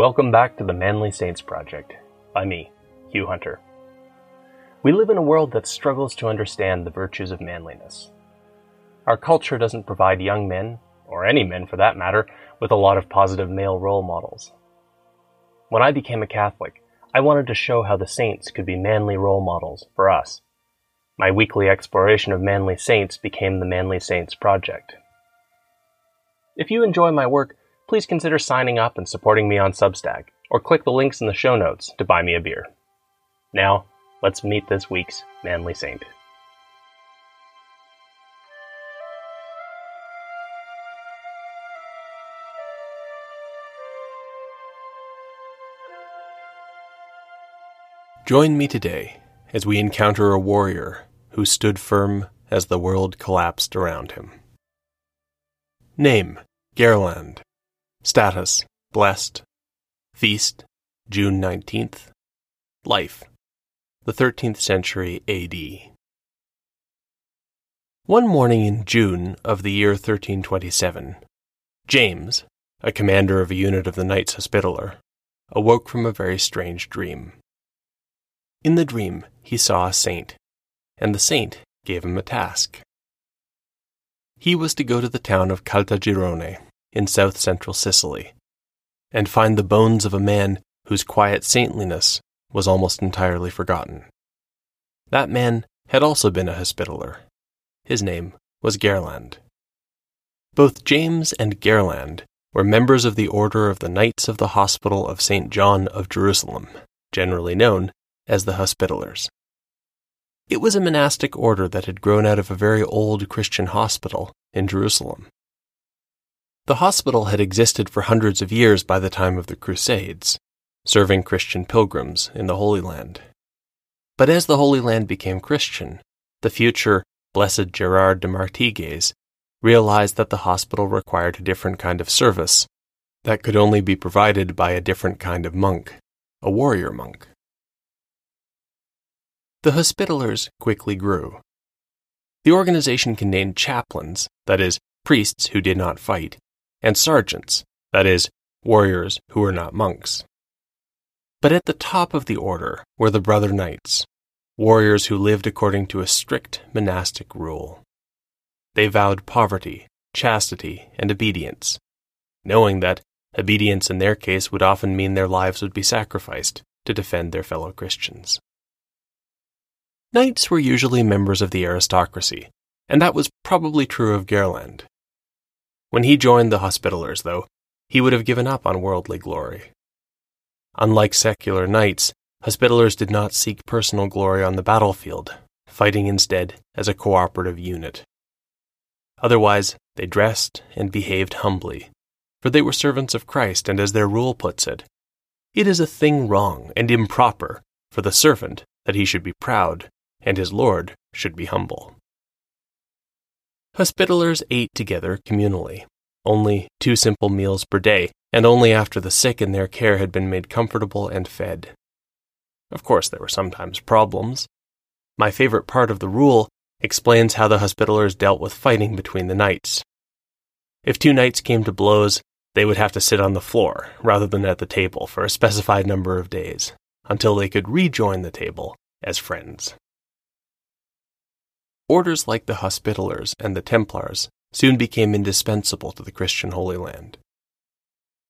Welcome back to the Manly Saints Project by me, Hugh Hunter. We live in a world that struggles to understand the virtues of manliness. Our culture doesn't provide young men, or any men for that matter, with a lot of positive male role models. When I became a Catholic, I wanted to show how the saints could be manly role models for us. My weekly exploration of manly saints became the Manly Saints Project. If you enjoy my work, please consider signing up and supporting me on Substack, or click the links in the show notes to buy me a beer. Now, let's meet this week's Manly Saint. Join me today as we encounter a warrior who stood firm as the world collapsed around him. Name Gerland. Status Blessed. Feast June 19th. Life the 13th century AD. One morning in June of the year 1327, James, a commander of a unit of the Knights Hospitaller, awoke from a very strange dream. In the dream, he saw a saint, and the saint gave him a task. He was to go to the town of Caltagirone in south central Sicily and find the bones of a man whose quiet saintliness was almost entirely forgotten. That man had also been a Hospitaller. His name was Gerland. Both James and Gerland were members of the Order of the Knights of the Hospital of St. John of Jerusalem, generally known as the Hospitallers. It was a monastic order that had grown out of a very old Christian hospital in Jerusalem. The hospital had existed for hundreds of years by the time of the Crusades, serving Christian pilgrims in the Holy Land. But as the Holy Land became Christian, the future Blessed Gerard de Martigues realized that the hospital required a different kind of service that could only be provided by a different kind of monk, a warrior monk. The Hospitallers quickly grew. The organization contained chaplains, that is, priests who did not fight, and sergeants, that is, warriors who were not monks. But at the top of the order were the Brother Knights, warriors who lived according to a strict monastic rule. They vowed poverty, chastity, and obedience, knowing that obedience in their case would often mean their lives would be sacrificed to defend their fellow Christians. Knights were usually members of the aristocracy, and that was probably true of Gerland. When he joined the Hospitallers, though, he would have given up on worldly glory. Unlike secular knights, Hospitallers did not seek personal glory on the battlefield, fighting instead as a cooperative unit. Otherwise, they dressed and behaved humbly, for they were servants of Christ, and as their rule puts it, it is a thing wrong and improper for the servant that he should be proud, and his lord should be humble. Hospitallers ate together communally, only two simple meals per day, and only after the sick in their care had been made comfortable and fed. Of course, there were sometimes problems. My favorite part of the rule explains how the Hospitallers dealt with fighting between the knights. If two knights came to blows, they would have to sit on the floor rather than at the table for a specified number of days, until they could rejoin the table as friends. Orders like the Hospitallers and the Templars soon became indispensable to the Christian Holy Land.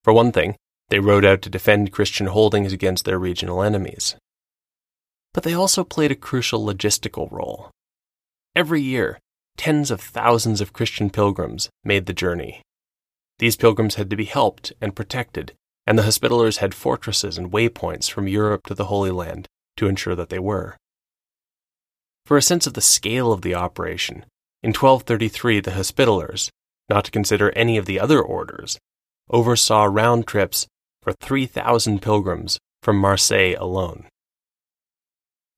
For one thing, they rode out to defend Christian holdings against their regional enemies, but they also played a crucial logistical role. Every year, tens of thousands of Christian pilgrims made the journey. These pilgrims had to be helped and protected, and the Hospitallers had fortresses and waypoints from Europe to the Holy Land to ensure that they were. For a sense of the scale of the operation, in 1233 the Hospitallers, not to consider any of the other orders, oversaw round trips for 3,000 pilgrims from Marseille alone.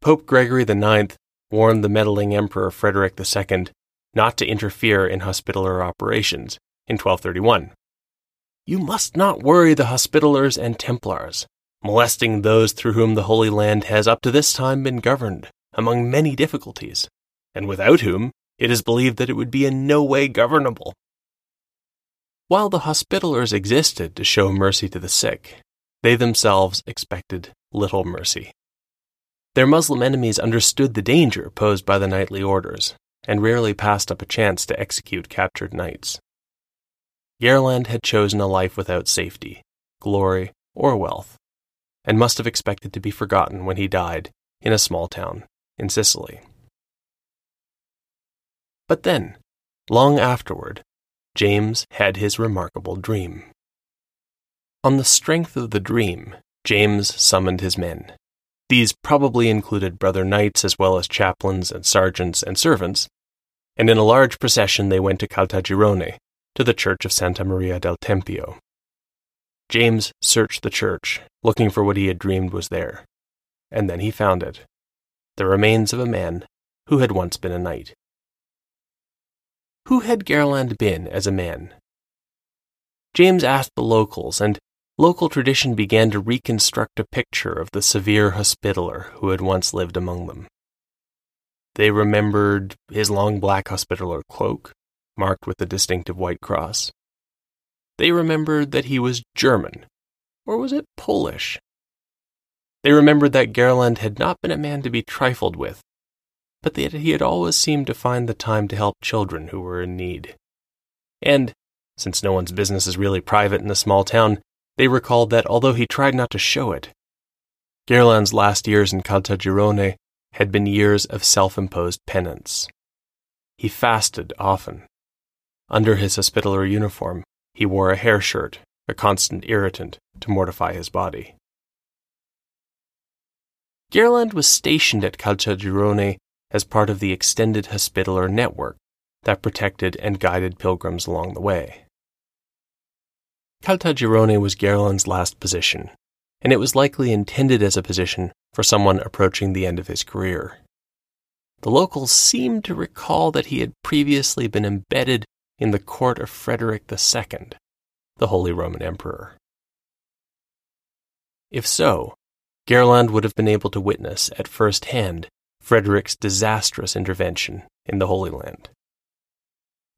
Pope Gregory IX warned the meddling Emperor Frederick II not to interfere in Hospitaller operations in 1231. You must not worry the Hospitallers and Templars, molesting those through whom the Holy Land has up to this time been governed, among many difficulties, and without whom it is believed that it would be in no way governable. While the Hospitallers existed to show mercy to the sick, they themselves expected little mercy. Their Muslim enemies understood the danger posed by the knightly orders, and rarely passed up a chance to execute captured knights. Gerland had chosen a life without safety, glory, or wealth, and must have expected to be forgotten when he died in a small town in Sicily. But then, long afterward, James had his remarkable dream. On the strength of the dream, James summoned his men. These probably included brother knights as well as chaplains and sergeants and servants, and in a large procession they went to Caltagirone, to the church of Santa Maria del Tempio. James searched the church, looking for what he had dreamed was there, and then he found it the remains of a man who had once been a knight. Who had Gerland been as a man? James asked the locals, and local tradition began to reconstruct a picture of the severe hospitaller who had once lived among them. They remembered his long black hospitaller cloak, marked with a distinctive white cross. They remembered that he was German, or was it Polish? They remembered that Gerland had not been a man to be trifled with, but that he had always seemed to find the time to help children who were in need. And, since no one's business is really private in a small town, they recalled that although he tried not to show it, Gerland's last years in Caltagirone had been years of self imposed penance. He fasted often. Under his hospitaller uniform, he wore a hair shirt, a constant irritant to mortify his body. Gerland was stationed at Caltagirone as part of the extended hospitaller network that protected and guided pilgrims along the way. Caltagirone was Gerland's last position, and it was likely intended as a position for someone approaching the end of his career. The locals seemed to recall that he had previously been embedded in the court of Frederick II, the Holy Roman Emperor. If so, Gerland would have been able to witness at first hand Frederick's disastrous intervention in the Holy Land.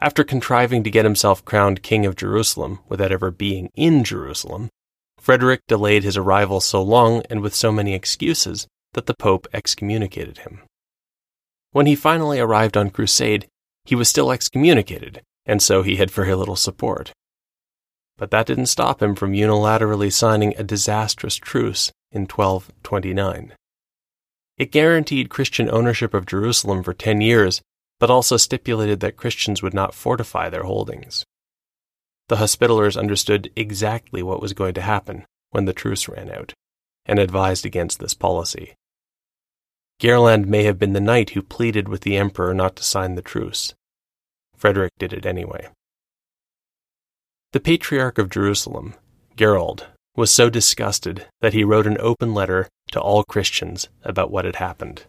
After contriving to get himself crowned King of Jerusalem without ever being in Jerusalem, Frederick delayed his arrival so long and with so many excuses that the Pope excommunicated him. When he finally arrived on crusade, he was still excommunicated, and so he had very little support. But that didn't stop him from unilaterally signing a disastrous truce in 1229. It guaranteed Christian ownership of Jerusalem for 10 years, but also stipulated that Christians would not fortify their holdings. The Hospitallers understood exactly what was going to happen when the truce ran out, and advised against this policy. Gerland may have been the knight who pleaded with the emperor not to sign the truce. Frederick did it anyway. The Patriarch of Jerusalem, Gerold, was so disgusted that he wrote an open letter to all Christians about what had happened.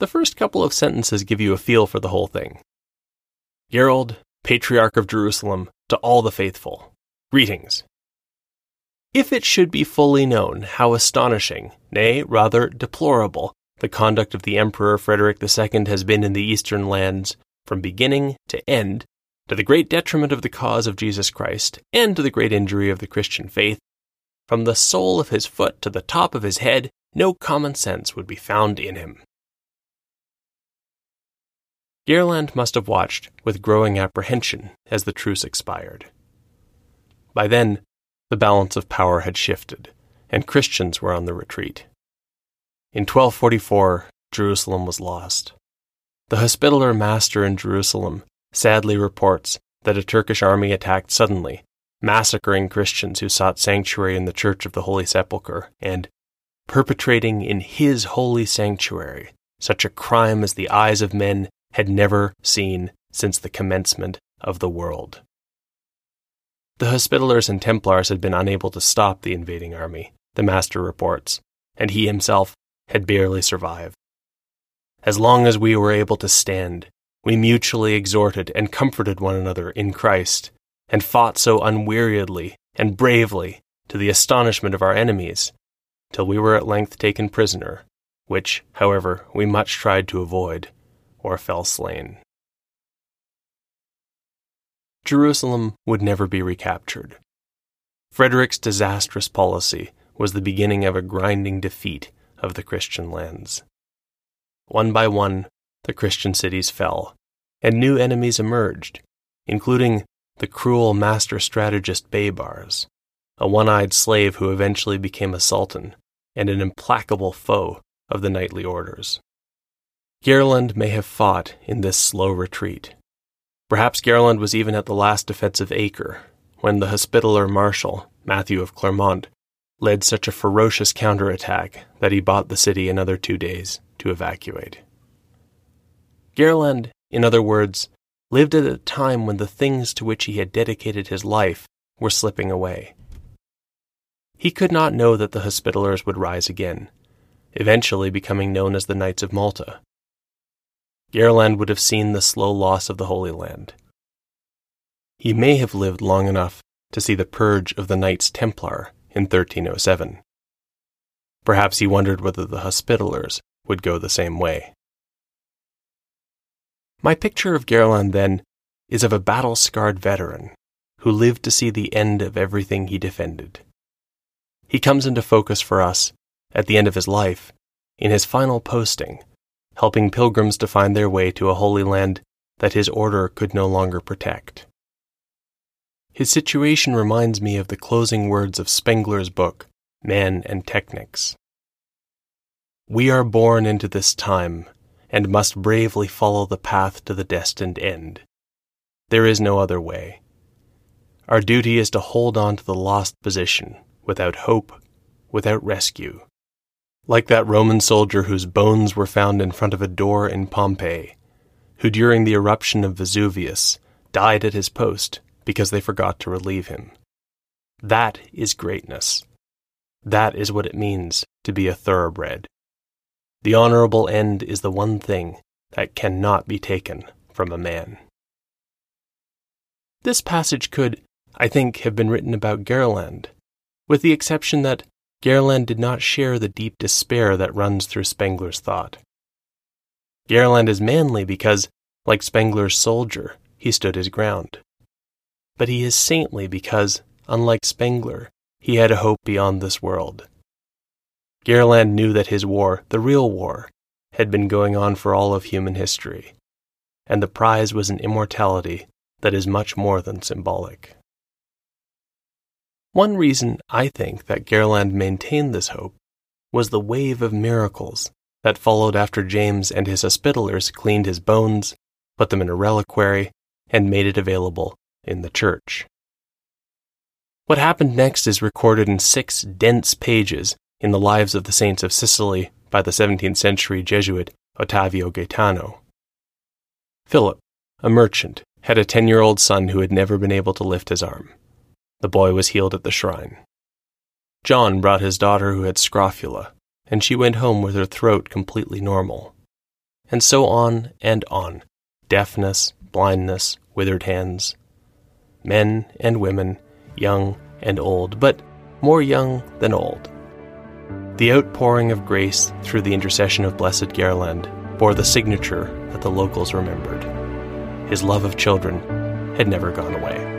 The first couple of sentences give you a feel for the whole thing. Gerold, Patriarch of Jerusalem, to all the faithful. Greetings. If it should be fully known how astonishing, nay, rather deplorable, the conduct of the Emperor Frederick II has been in the eastern lands, from beginning to end, to the great detriment of the cause of Jesus Christ, and to the great injury of the Christian faith, from the sole of his foot to the top of his head, no common sense would be found in him. Gerland must have watched with growing apprehension as the truce expired. By then, the balance of power had shifted, and Christians were on the retreat. In 1244, Jerusalem was lost. The Hospitaller master in Jerusalem sadly reports that a Turkish army attacked suddenly, massacring Christians who sought sanctuary in the Church of the Holy Sepulchre, and perpetrating in his holy sanctuary such a crime as the eyes of men had never seen since the commencement of the world. The Hospitallers and Templars had been unable to stop the invading army, the Master reports, and he himself had barely survived. As long as we were able to stand, we mutually exhorted and comforted one another in Christ, and fought so unweariedly and bravely to the astonishment of our enemies, till we were at length taken prisoner, which, however, we much tried to avoid, or fell slain. Jerusalem would never be recaptured. Frederick's disastrous policy was the beginning of a grinding defeat of the Christian lands. One by one, the Christian cities fell, and new enemies emerged, including the cruel master strategist Baybars, a one eyed slave who eventually became a sultan and an implacable foe of the knightly orders. Gerland may have fought in this slow retreat. Perhaps Gerland was even at the last defense of Acre when the Hospitaller Marshal, Matthew of Clermont, led such a ferocious counterattack that he bought the city another two days to evacuate. Gerland, in other words, lived at a time when the things to which he had dedicated his life were slipping away. He could not know that the Hospitallers would rise again, eventually becoming known as the Knights of Malta. Gerland would have seen the slow loss of the Holy Land. He may have lived long enough to see the purge of the Knights Templar in 1307. Perhaps he wondered whether the Hospitallers would go the same way. My picture of Gerland, then, is of a battle scarred veteran who lived to see the end of everything he defended. He comes into focus for us at the end of his life in his final posting, helping pilgrims to find their way to a holy land that his order could no longer protect. His situation reminds me of the closing words of Spengler's book, Man and Technics. We are born into this time and must bravely follow the path to the destined end. There is no other way. Our duty is to hold on to the lost position without hope, without rescue. Like that Roman soldier whose bones were found in front of a door in Pompeii, who during the eruption of Vesuvius died at his post because they forgot to relieve him. That is greatness. That is what it means to be a thoroughbred. The honorable end is the one thing that cannot be taken from a man. This passage could, I think, have been written about Gerland, with the exception that Gerland did not share the deep despair that runs through Spengler's thought. Gerland is manly because, like Spengler's soldier, he stood his ground but he is saintly because, unlike Spengler, he had a hope beyond this world. Gerland knew that his war, the real war, had been going on for all of human history, and the prize was an immortality that is much more than symbolic. One reason I think that Gerland maintained this hope was the wave of miracles that followed after James and his Hospitallers cleaned his bones, put them in a reliquary, and made it available in the church. What happened next is recorded in six dense pages in the Lives of the Saints of Sicily by the 17th century Jesuit Ottavio Gaetano. Philip, a merchant, had a 10 year old son who had never been able to lift his arm. The boy was healed at the shrine. John brought his daughter who had scrofula, and she went home with her throat completely normal. And so on and on deafness, blindness, withered hands men and women, young and old, but more young than old. The outpouring of grace through the intercession of Blessed Gerland bore the signature that the locals remembered. His love of children had never gone away.